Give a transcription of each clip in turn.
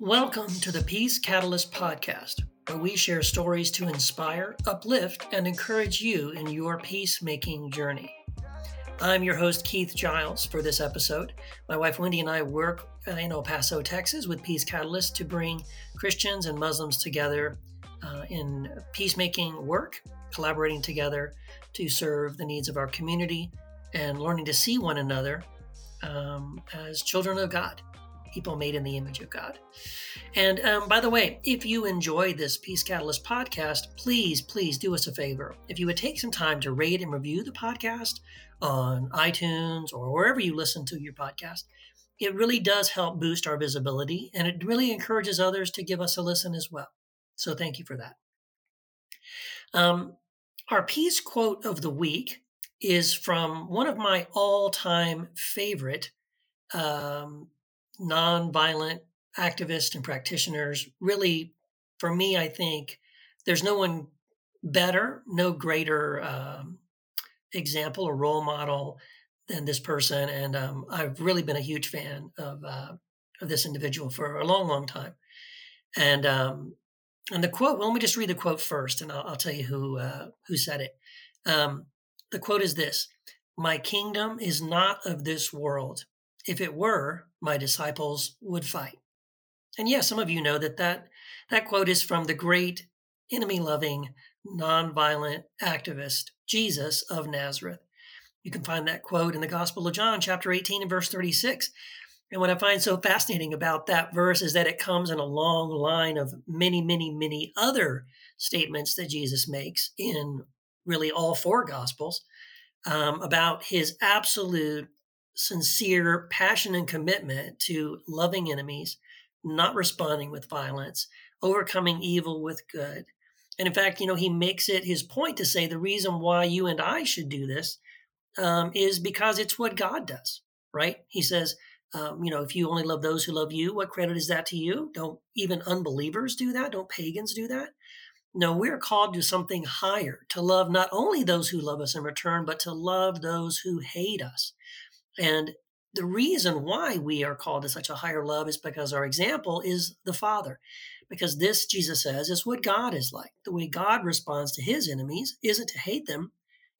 Welcome to the Peace Catalyst podcast, where we share stories to inspire, uplift, and encourage you in your peacemaking journey. I'm your host, Keith Giles, for this episode. My wife Wendy and I work in El Paso, Texas, with Peace Catalyst to bring Christians and Muslims together uh, in peacemaking work, collaborating together to serve the needs of our community and learning to see one another um, as children of God people made in the image of God. And um, by the way, if you enjoy this Peace Catalyst podcast, please, please do us a favor. If you would take some time to rate and review the podcast on iTunes or wherever you listen to your podcast, it really does help boost our visibility and it really encourages others to give us a listen as well. So thank you for that. Um, our peace quote of the week is from one of my all time favorite um, nonviolent activists and practitioners really, for me, I think there's no one better, no greater um, example or role model than this person. And um, I've really been a huge fan of uh, of this individual for a long, long time. And um, and the quote. Well, let me just read the quote first, and I'll, I'll tell you who uh, who said it. Um, the quote is this: "My kingdom is not of this world. If it were, my disciples would fight. And yes, some of you know that that, that quote is from the great enemy loving, nonviolent activist, Jesus of Nazareth. You can find that quote in the Gospel of John, chapter 18 and verse 36. And what I find so fascinating about that verse is that it comes in a long line of many, many, many other statements that Jesus makes in really all four Gospels um, about his absolute sincere passion and commitment to loving enemies, not responding with violence, overcoming evil with good. And in fact, you know, he makes it his point to say the reason why you and I should do this um, is because it's what God does, right? He says, um, you know, if you only love those who love you, what credit is that to you? Don't even unbelievers do that? Don't pagans do that? No, we're called to something higher, to love not only those who love us in return, but to love those who hate us. And the reason why we are called to such a higher love is because our example is the Father. Because this, Jesus says, is what God is like. The way God responds to his enemies isn't to hate them,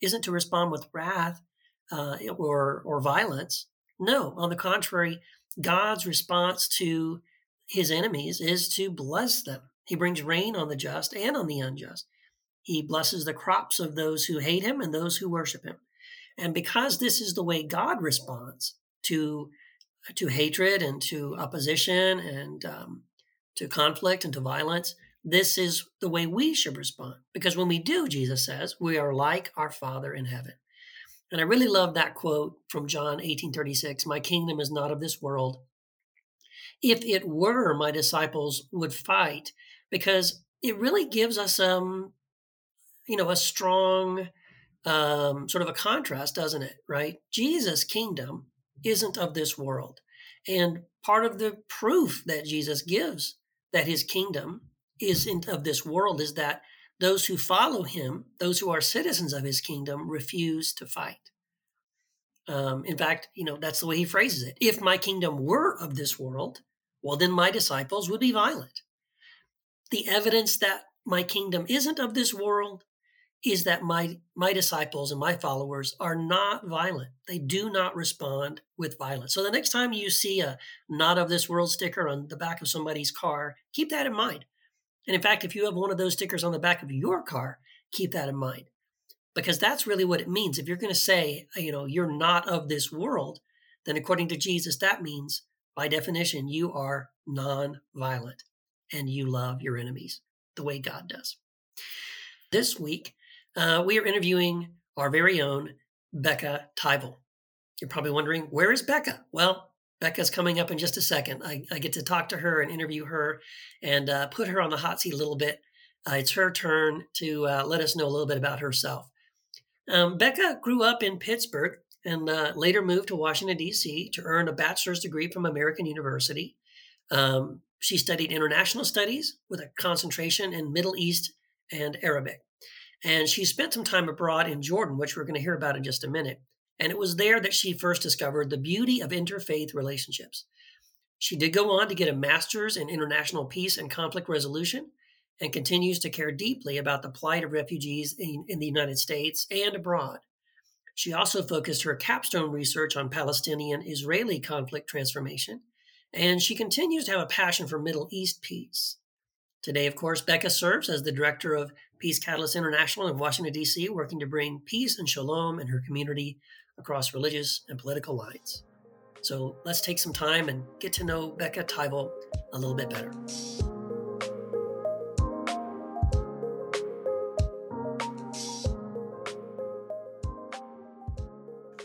isn't to respond with wrath uh, or, or violence. No, on the contrary, God's response to his enemies is to bless them. He brings rain on the just and on the unjust. He blesses the crops of those who hate him and those who worship him. And because this is the way God responds to to hatred and to opposition and um, to conflict and to violence, this is the way we should respond. Because when we do, Jesus says, we are like our Father in heaven. And I really love that quote from John 18:36, "My kingdom is not of this world. If it were, my disciples would fight," because it really gives us um you know a strong um, sort of a contrast, doesn't it? Right? Jesus' kingdom isn't of this world. And part of the proof that Jesus gives that his kingdom isn't of this world is that those who follow him, those who are citizens of his kingdom, refuse to fight. Um, in fact, you know, that's the way he phrases it. If my kingdom were of this world, well, then my disciples would be violent. The evidence that my kingdom isn't of this world is that my my disciples and my followers are not violent. They do not respond with violence. So the next time you see a not of this world sticker on the back of somebody's car, keep that in mind. And in fact, if you have one of those stickers on the back of your car, keep that in mind. Because that's really what it means. If you're going to say, you know, you're not of this world, then according to Jesus, that means by definition, you are non-violent and you love your enemies the way God does. This week, uh, we are interviewing our very own Becca Tyvel. You're probably wondering, where is Becca? Well, Becca's coming up in just a second. I, I get to talk to her and interview her and uh, put her on the hot seat a little bit. Uh, it's her turn to uh, let us know a little bit about herself. Um, Becca grew up in Pittsburgh and uh, later moved to Washington, D.C. to earn a bachelor's degree from American University. Um, she studied international studies with a concentration in Middle East and Arabic. And she spent some time abroad in Jordan, which we're going to hear about in just a minute. And it was there that she first discovered the beauty of interfaith relationships. She did go on to get a master's in international peace and conflict resolution and continues to care deeply about the plight of refugees in, in the United States and abroad. She also focused her capstone research on Palestinian Israeli conflict transformation, and she continues to have a passion for Middle East peace. Today, of course, Becca serves as the director of Peace Catalyst International in Washington, D.C., working to bring peace and shalom in her community across religious and political lines. So let's take some time and get to know Becca Teivel a little bit better.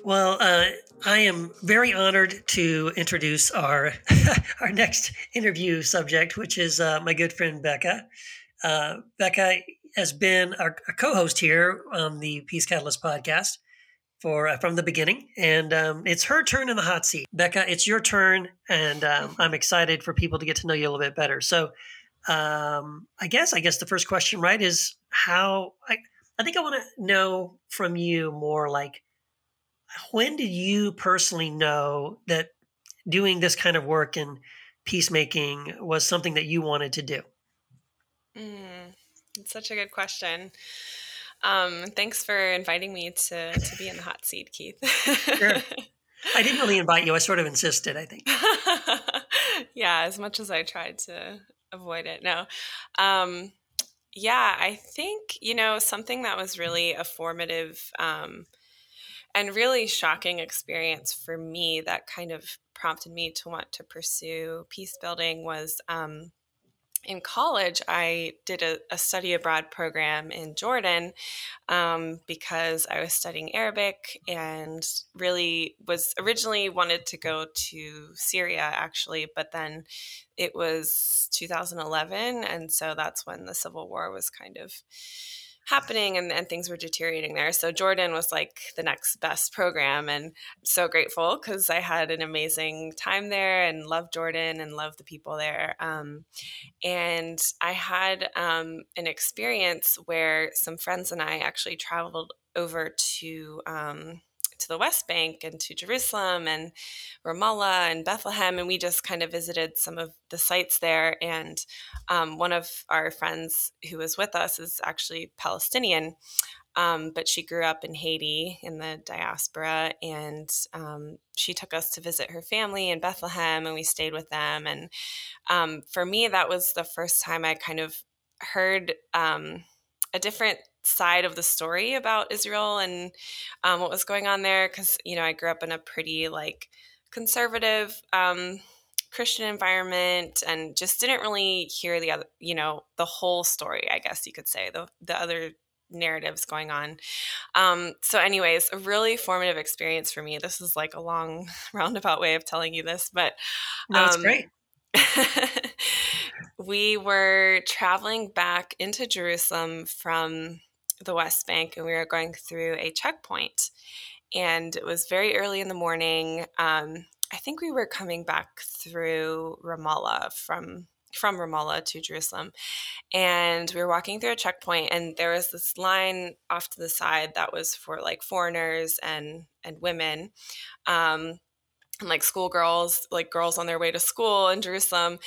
Well, uh, I am very honored to introduce our our next interview subject, which is uh, my good friend Becca. Uh, Becca has been our, our, co-host here on the Peace Catalyst podcast for uh, from the beginning, and um, it's her turn in the hot seat. Becca, it's your turn, and um, I'm excited for people to get to know you a little bit better. So, um, I guess I guess the first question, right, is how I I think I want to know from you more like when did you personally know that doing this kind of work and peacemaking was something that you wanted to do? Mm, it's such a good question. Um, thanks for inviting me to to be in the hot seat, Keith. sure. I didn't really invite you. I sort of insisted, I think. yeah, as much as I tried to avoid it. No. Um, yeah, I think, you know, something that was really a formative um, and really shocking experience for me that kind of prompted me to want to pursue peace building was um, in college, I did a, a, study abroad program in Jordan um, because I was studying Arabic and really was originally wanted to go to Syria actually, but then it was 2011. And so that's when the civil war was kind of happening and, and things were deteriorating there. So Jordan was like the next best program. And I'm so grateful because I had an amazing time there and loved Jordan and loved the people there. Um, and I had um, an experience where some friends and I actually traveled over to. Um, to the West Bank and to Jerusalem and Ramallah and Bethlehem, and we just kind of visited some of the sites there. And um, one of our friends who was with us is actually Palestinian, um, but she grew up in Haiti in the diaspora, and um, she took us to visit her family in Bethlehem, and we stayed with them. And um, for me, that was the first time I kind of heard um, a different side of the story about Israel and um, what was going on there because you know I grew up in a pretty like conservative um, Christian environment and just didn't really hear the other you know the whole story I guess you could say the the other narratives going on. Um, so, anyways, a really formative experience for me. This is like a long roundabout way of telling you this, but um, that's great. we were traveling back into Jerusalem from the West Bank and we were going through a checkpoint. And it was very early in the morning. Um, I think we were coming back through Ramallah from from Ramallah to Jerusalem. And we were walking through a checkpoint and there was this line off to the side that was for like foreigners and and women. Um, and like schoolgirls, like girls on their way to school in Jerusalem.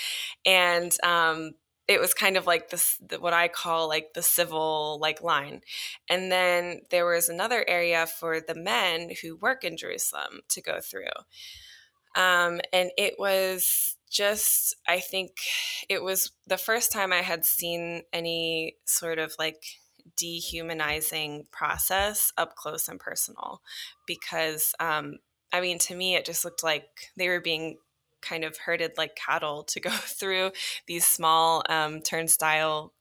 And um, it was kind of like this what i call like the civil like line. And then there was another area for the men who work in jerusalem to go through. Um, and it was just i think it was the first time i had seen any sort of like dehumanizing process up close and personal because um, i mean to me it just looked like they were being kind of herded like cattle to go through these small um, turnstile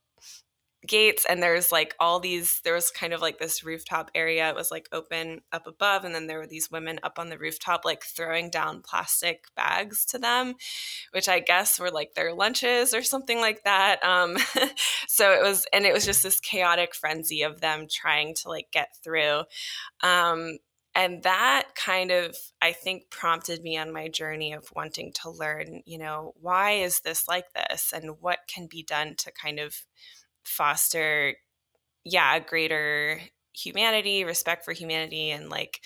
gates and there's like all these there was kind of like this rooftop area it was like open up above and then there were these women up on the rooftop like throwing down plastic bags to them which i guess were like their lunches or something like that um so it was and it was just this chaotic frenzy of them trying to like get through um and that kind of i think prompted me on my journey of wanting to learn you know why is this like this and what can be done to kind of foster yeah greater humanity respect for humanity and like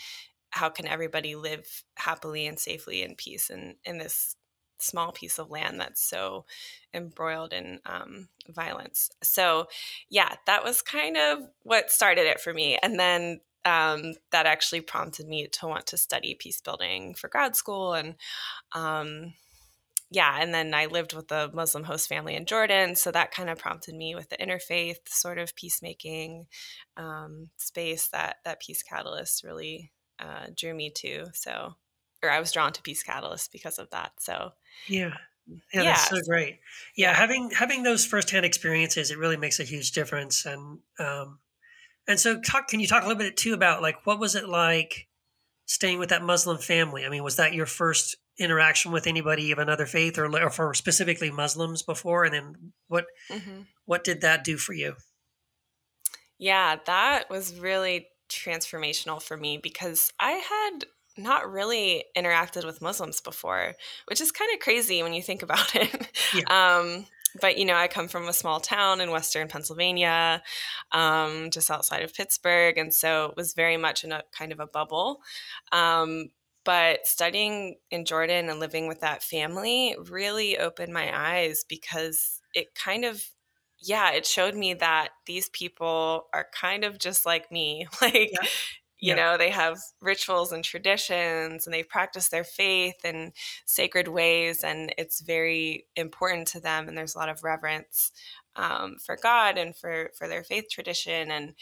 how can everybody live happily and safely in peace in in this small piece of land that's so embroiled in um, violence. So, yeah, that was kind of what started it for me. And then um, that actually prompted me to want to study peace building for grad school. And um, yeah, and then I lived with a Muslim host family in Jordan. So that kind of prompted me with the interfaith sort of peacemaking um, space that, that Peace Catalyst really uh, drew me to. So, or I was drawn to Peace Catalyst because of that. So, yeah. Yeah, that's so great. Yeah, having having those firsthand experiences, it really makes a huge difference. And um, and so, talk. Can you talk a little bit too about like what was it like staying with that Muslim family? I mean, was that your first interaction with anybody of another faith, or, or for specifically Muslims before? And then what mm-hmm. what did that do for you? Yeah, that was really transformational for me because I had not really interacted with Muslims before, which is kind of crazy when you think about it. Yeah. Um, but you know, I come from a small town in western Pennsylvania, um, just outside of Pittsburgh, and so it was very much in a kind of a bubble. Um, but studying in Jordan and living with that family really opened my eyes because it kind of yeah, it showed me that these people are kind of just like me. Like yeah you yeah. know they have rituals and traditions and they practice their faith in sacred ways and it's very important to them and there's a lot of reverence um, for god and for for their faith tradition and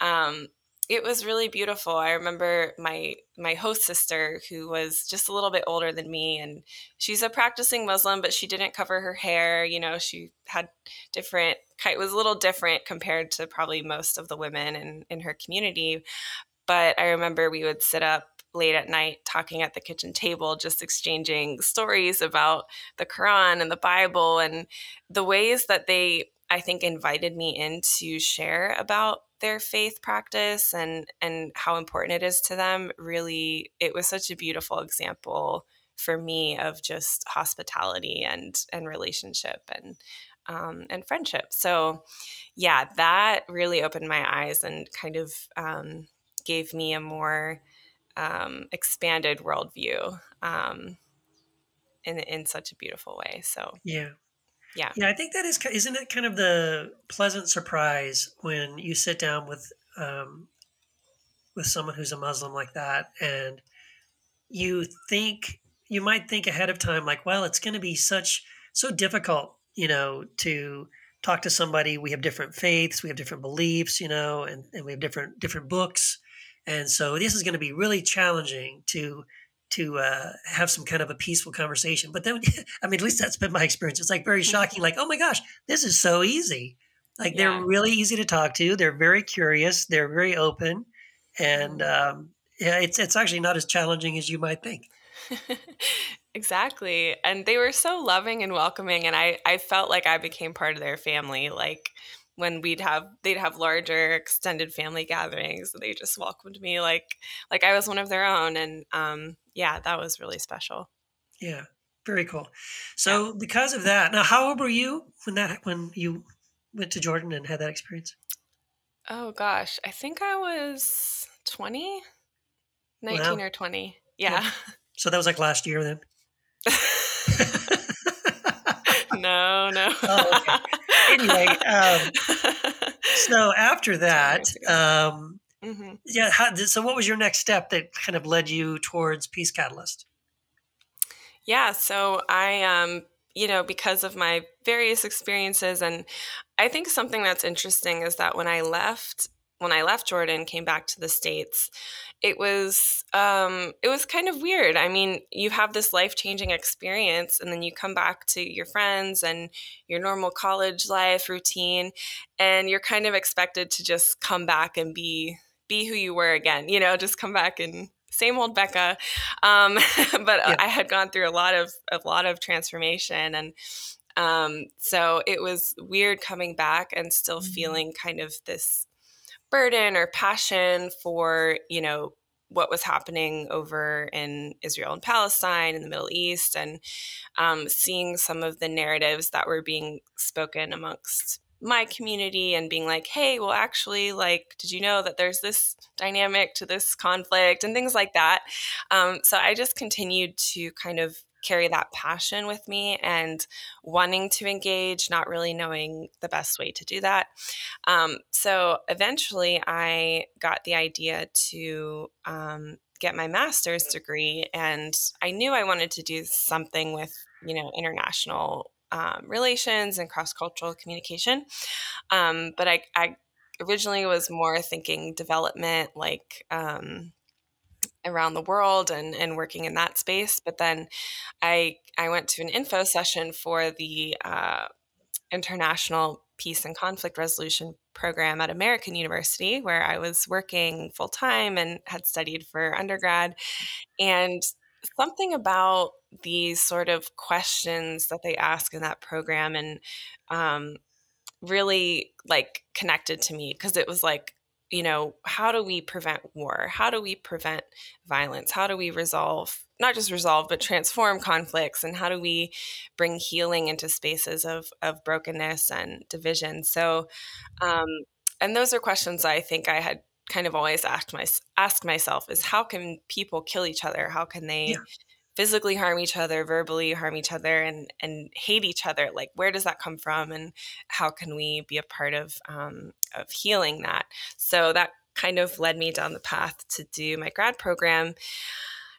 um, it was really beautiful i remember my my host sister who was just a little bit older than me and she's a practicing muslim but she didn't cover her hair you know she had different it was a little different compared to probably most of the women in, in her community but I remember we would sit up late at night talking at the kitchen table, just exchanging stories about the Quran and the Bible and the ways that they, I think, invited me in to share about their faith practice and and how important it is to them. Really it was such a beautiful example for me of just hospitality and and relationship and um, and friendship. So yeah that really opened my eyes and kind of um, gave me a more um, expanded worldview um, in in such a beautiful way. So yeah, yeah, yeah. I think that is isn't it kind of the pleasant surprise when you sit down with um, with someone who's a Muslim like that, and you think you might think ahead of time like, well, it's going to be such so difficult, you know, to talk to somebody. We have different faiths, we have different beliefs, you know, and, and we have different different books and so this is going to be really challenging to to uh, have some kind of a peaceful conversation. But then, I mean, at least that's been my experience. It's like very mm-hmm. shocking. Like, oh my gosh, this is so easy. Like yeah. they're really easy to talk to. They're very curious. They're very open, and mm-hmm. um, yeah, it's it's actually not as challenging as you might think. exactly, and they were so loving and welcoming, and I I felt like I became part of their family. Like when we'd have they'd have larger extended family gatherings they just welcomed me like like i was one of their own and um yeah that was really special. Yeah very cool. So yeah. because of that now how old were you when that when you went to jordan and had that experience? Oh gosh i think i was 20 19 wow. or 20 yeah. yeah. So that was like last year then? No no. Oh, okay anyway, um, so after that, um, mm-hmm. yeah. How, so, what was your next step that kind of led you towards Peace Catalyst? Yeah, so I, um, you know, because of my various experiences, and I think something that's interesting is that when I left, when I left Jordan, came back to the states, it was um, it was kind of weird. I mean, you have this life changing experience, and then you come back to your friends and your normal college life routine, and you're kind of expected to just come back and be be who you were again. You know, just come back and same old Becca. Um, but yeah. I had gone through a lot of a lot of transformation and. Um, so it was weird coming back and still mm-hmm. feeling kind of this burden or passion for, you know, what was happening over in Israel and Palestine in the Middle East and um, seeing some of the narratives that were being spoken amongst my community and being like, hey, well, actually, like, did you know that there's this dynamic to this conflict and things like that? Um, so I just continued to kind of carry that passion with me and wanting to engage, not really knowing the best way to do that. Um, so eventually, I got the idea to um, get my master's degree, and I knew I wanted to do something with you know international um, relations and cross cultural communication. Um, but I, I, originally was more thinking development, like um, around the world and, and working in that space. But then I I went to an info session for the uh, International Peace and Conflict Resolution program at American University, where I was working full time and had studied for undergrad. And something about these sort of questions that they ask in that program and um, really like connected to me because it was like you know, how do we prevent war? How do we prevent violence? How do we resolve, not just resolve, but transform conflicts? And how do we bring healing into spaces of, of brokenness and division? So, um, and those are questions I think I had kind of always asked, my, asked myself is how can people kill each other? How can they yeah physically harm each other, verbally harm each other, and and hate each other. Like, where does that come from, and how can we be a part of um, of healing that? So that kind of led me down the path to do my grad program,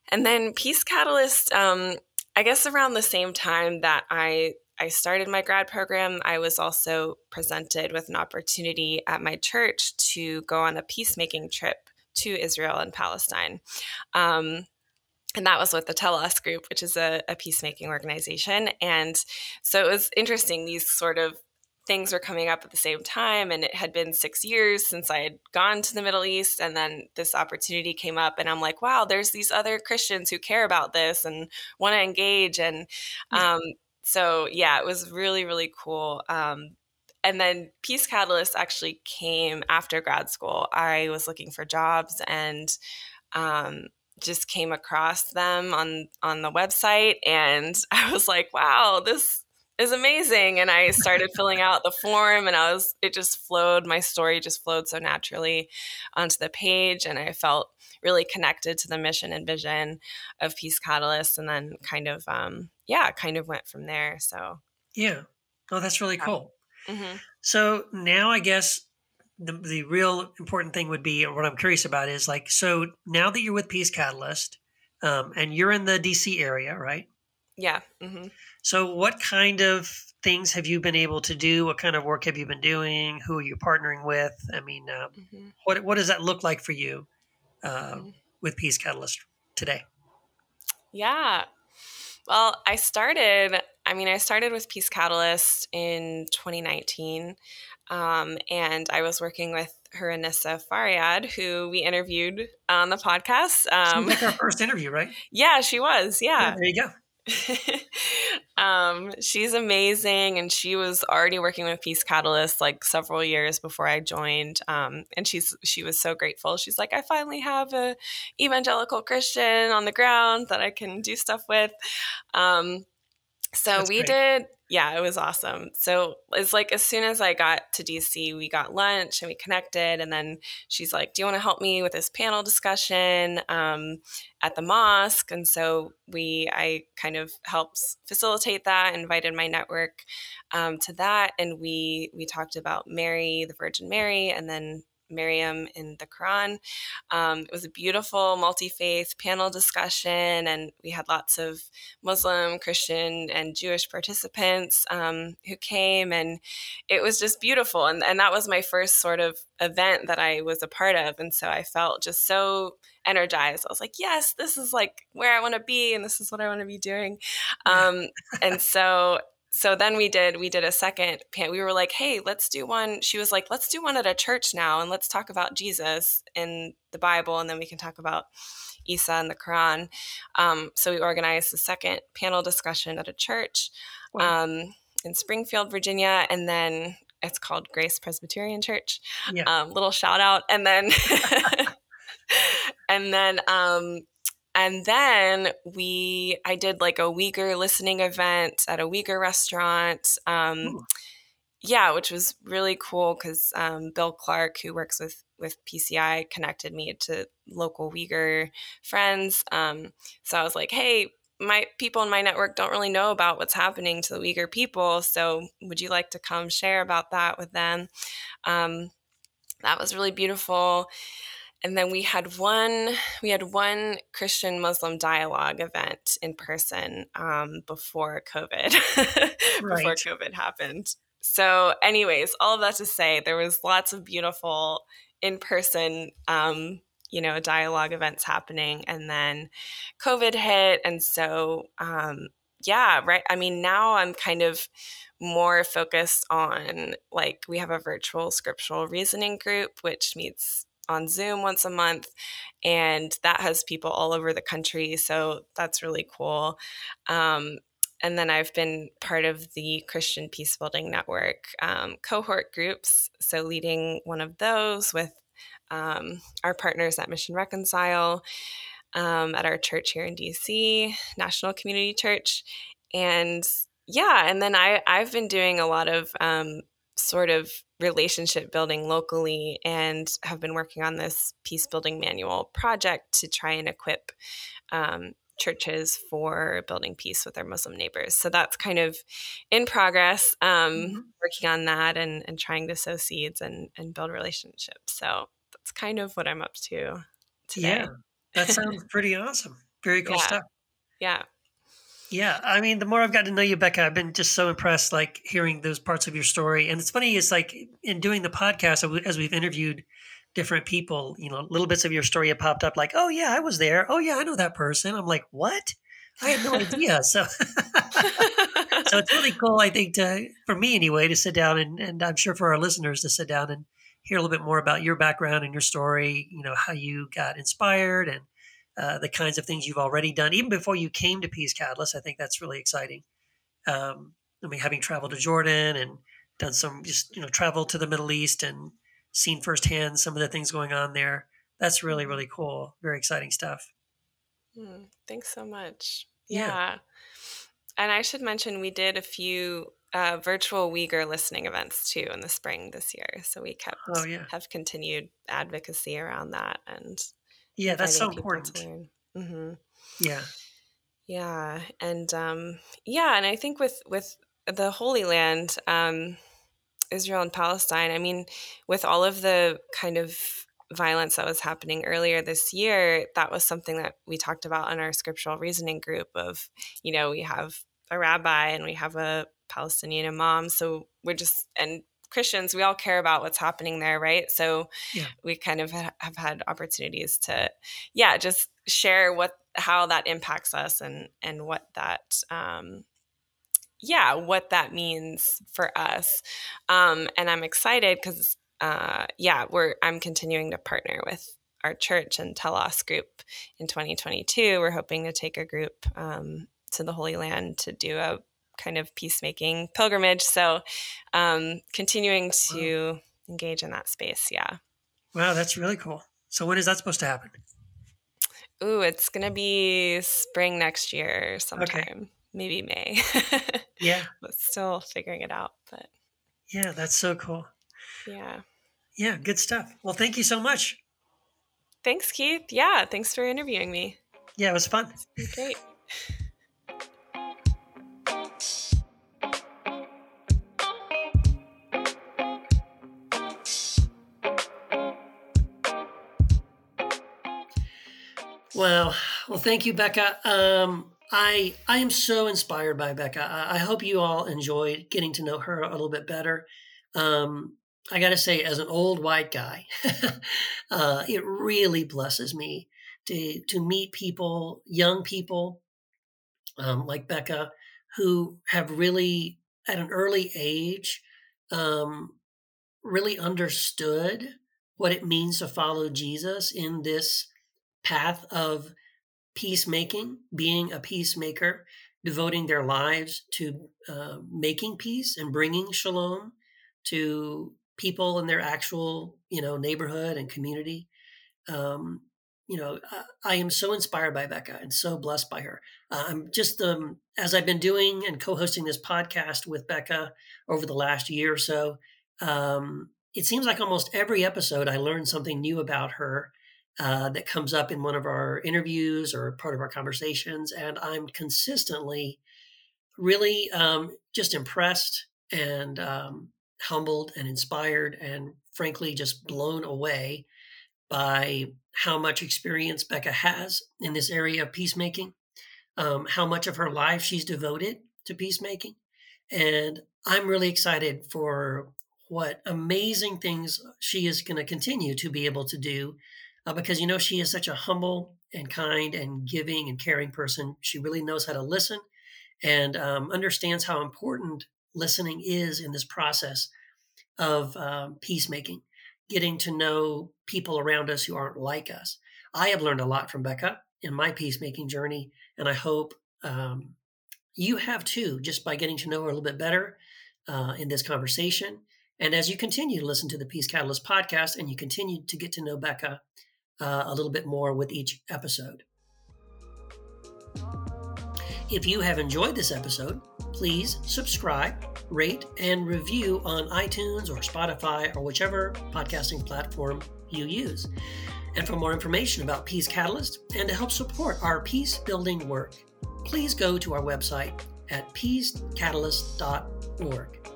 and then Peace Catalyst. Um, I guess around the same time that I I started my grad program, I was also presented with an opportunity at my church to go on a peacemaking trip to Israel and Palestine. Um, and that was with the Telos Group, which is a, a, peacemaking organization. And so it was interesting. These sort of things were coming up at the same time, and it had been six years since I had gone to the Middle East, and then this opportunity came up, and I'm like, wow, there's these other Christians who care about this and want to engage, and um, so yeah, it was really really cool. Um, and then Peace Catalyst actually came after grad school. I was looking for jobs and um, just came across them on on the website and I was like, wow, this is amazing and I started filling out the form and I was it just flowed my story just flowed so naturally onto the page and I felt really connected to the mission and vision of Peace Catalyst and then kind of um yeah, kind of went from there. So Yeah. Oh, that's really cool. Mm-hmm. So now I guess the, the real important thing would be what I'm curious about is like so now that you're with Peace Catalyst um, and you're in the DC area, right? Yeah. Mm-hmm. So what kind of things have you been able to do? What kind of work have you been doing? Who are you partnering with? I mean, uh, mm-hmm. what what does that look like for you uh, mm-hmm. with Peace Catalyst today? Yeah. Well, I started. I mean, I started with Peace Catalyst in 2019. Um, and I was working with Haranissa Faryad, who we interviewed on the podcast. Um, like our first interview, right? Yeah, she was. Yeah. yeah there you go. um, she's amazing, and she was already working with Peace Catalyst like several years before I joined. Um, and she's she was so grateful. She's like, I finally have a evangelical Christian on the ground that I can do stuff with. Um, so That's we great. did yeah, it was awesome. So it's like as soon as I got to DC, we got lunch and we connected. And then she's like, Do you want to help me with this panel discussion um, at the mosque? And so we, I kind of helped facilitate that, invited my network um, to that. And we, we talked about Mary, the Virgin Mary, and then Miriam in the Quran. Um, it was a beautiful multi faith panel discussion, and we had lots of Muslim, Christian, and Jewish participants um, who came, and it was just beautiful. And, and that was my first sort of event that I was a part of. And so I felt just so energized. I was like, yes, this is like where I want to be, and this is what I want to be doing. Um, and so so then we did we did a second pan we were like hey let's do one she was like let's do one at a church now and let's talk about jesus in the bible and then we can talk about isa and the quran. Um, so we organized the second panel discussion at a church um, in springfield virginia and then it's called grace presbyterian church. Yeah. um, little shout out. And then and then um, and then we, I did like a Uyghur listening event at a Uyghur restaurant. Um, yeah, which was really cool because um, Bill Clark, who works with with PCI, connected me to local Uyghur friends. Um, so I was like, hey, my people in my network don't really know about what's happening to the Uyghur people. So, would you like to come share about that with them? Um, that was really beautiful. And then we had one we had one Christian Muslim dialogue event in person um, before COVID, right. before COVID happened. So, anyways, all of that to say, there was lots of beautiful in person um, you know dialogue events happening and then covid hit and so um yeah right i mean now i'm kind of more focused on like we have a virtual scriptural reasoning group which meets on zoom once a month and that has people all over the country so that's really cool um, and then I've been part of the Christian Peacebuilding Network um, cohort groups. So, leading one of those with um, our partners at Mission Reconcile, um, at our church here in DC, National Community Church. And yeah, and then I, I've been doing a lot of um, sort of relationship building locally and have been working on this peace building manual project to try and equip um, churches for building peace with their Muslim neighbors. So that's kind of in progress, um, mm-hmm. working on that and, and trying to sow seeds and, and build relationships. So that's kind of what I'm up to today. Yeah, that sounds pretty awesome. Very cool yeah. stuff. Yeah. Yeah, I mean, the more I've gotten to know you, Becca, I've been just so impressed, like hearing those parts of your story. And it's funny, it's like in doing the podcast, as we've interviewed different people, you know, little bits of your story have popped up, like, "Oh yeah, I was there. Oh yeah, I know that person." I'm like, "What? I had no idea." So, so it's really cool, I think, to for me anyway, to sit down and, and I'm sure for our listeners to sit down and hear a little bit more about your background and your story, you know, how you got inspired and uh, the kinds of things you've already done, even before you came to Peace Catalyst. I think that's really exciting. Um, I mean, having traveled to Jordan and done some just, you know, travel to the Middle East and seen firsthand some of the things going on there. That's really, mm-hmm. really cool. Very exciting stuff. Mm, thanks so much. Yeah. yeah. And I should mention we did a few uh, virtual Uyghur listening events too in the spring this year. So we kept oh, yeah. have continued advocacy around that and yeah, that's so important. Mm-hmm. Yeah, yeah, and um, yeah, and I think with with the Holy Land, um, Israel and Palestine. I mean, with all of the kind of violence that was happening earlier this year, that was something that we talked about in our scriptural reasoning group. Of you know, we have a rabbi and we have a Palestinian imam. So we're just, and Christians, we all care about what's happening there, right? So yeah. we kind of have had opportunities to, yeah, just share what, how that impacts us and, and what that, um, yeah, what that means for us. Um, and I'm excited because, uh, yeah, we're, I'm continuing to partner with our church and Telos group in 2022. We're hoping to take a group um, to the Holy Land to do a kind of peacemaking pilgrimage. So, um, continuing to wow. engage in that space. Yeah. Wow, that's really cool. So, when is that supposed to happen? Ooh, it's going to be spring next year sometime. Okay. Maybe May. yeah. But still figuring it out. But yeah, that's so cool. Yeah. Yeah, good stuff. Well, thank you so much. Thanks, Keith. Yeah, thanks for interviewing me. Yeah, it was fun. Great. Well, well, thank you, Becca. Um, I I am so inspired by Becca. I, I, hope you all enjoyed getting to know her a little bit better. Um, I got to say, as an old white guy, uh, it really blesses me to to meet people, young people um, like Becca, who have really, at an early age, um, really understood what it means to follow Jesus in this path of peacemaking, being a peacemaker, devoting their lives to uh, making peace and bringing shalom to people in their actual, you know, neighborhood and community. Um, you know, I, I, am so inspired by Becca and so blessed by her. Uh, I'm just um, as I've been doing and co-hosting this podcast with Becca over the last year or so. Um, it seems like almost every episode I learn something new about her uh, that comes up in one of our interviews or part of our conversations. And I'm consistently really um, just impressed and um, humbled and inspired and frankly just blown away by how much experience Becca has in this area of peacemaking, um, how much of her life she's devoted to peacemaking. And I'm really excited for what amazing things she is going to continue to be able to do uh, because, you know, she is such a humble and kind and giving and caring person. She really knows how to listen and um, understands how important listening is in this process of um, peacemaking, getting to know people around us who aren't like us. I have learned a lot from Becca in my peacemaking journey, and I hope um, you have too, just by getting to know her a little bit better uh, in this conversation. And as you continue to listen to the Peace Catalyst podcast and you continue to get to know Becca uh, a little bit more with each episode. If you have enjoyed this episode, please subscribe, rate, and review on iTunes or Spotify or whichever podcasting platform you use. And for more information about Peace Catalyst and to help support our peace building work, please go to our website at peacecatalyst.org.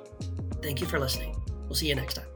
Thank you for listening. We'll see you next time.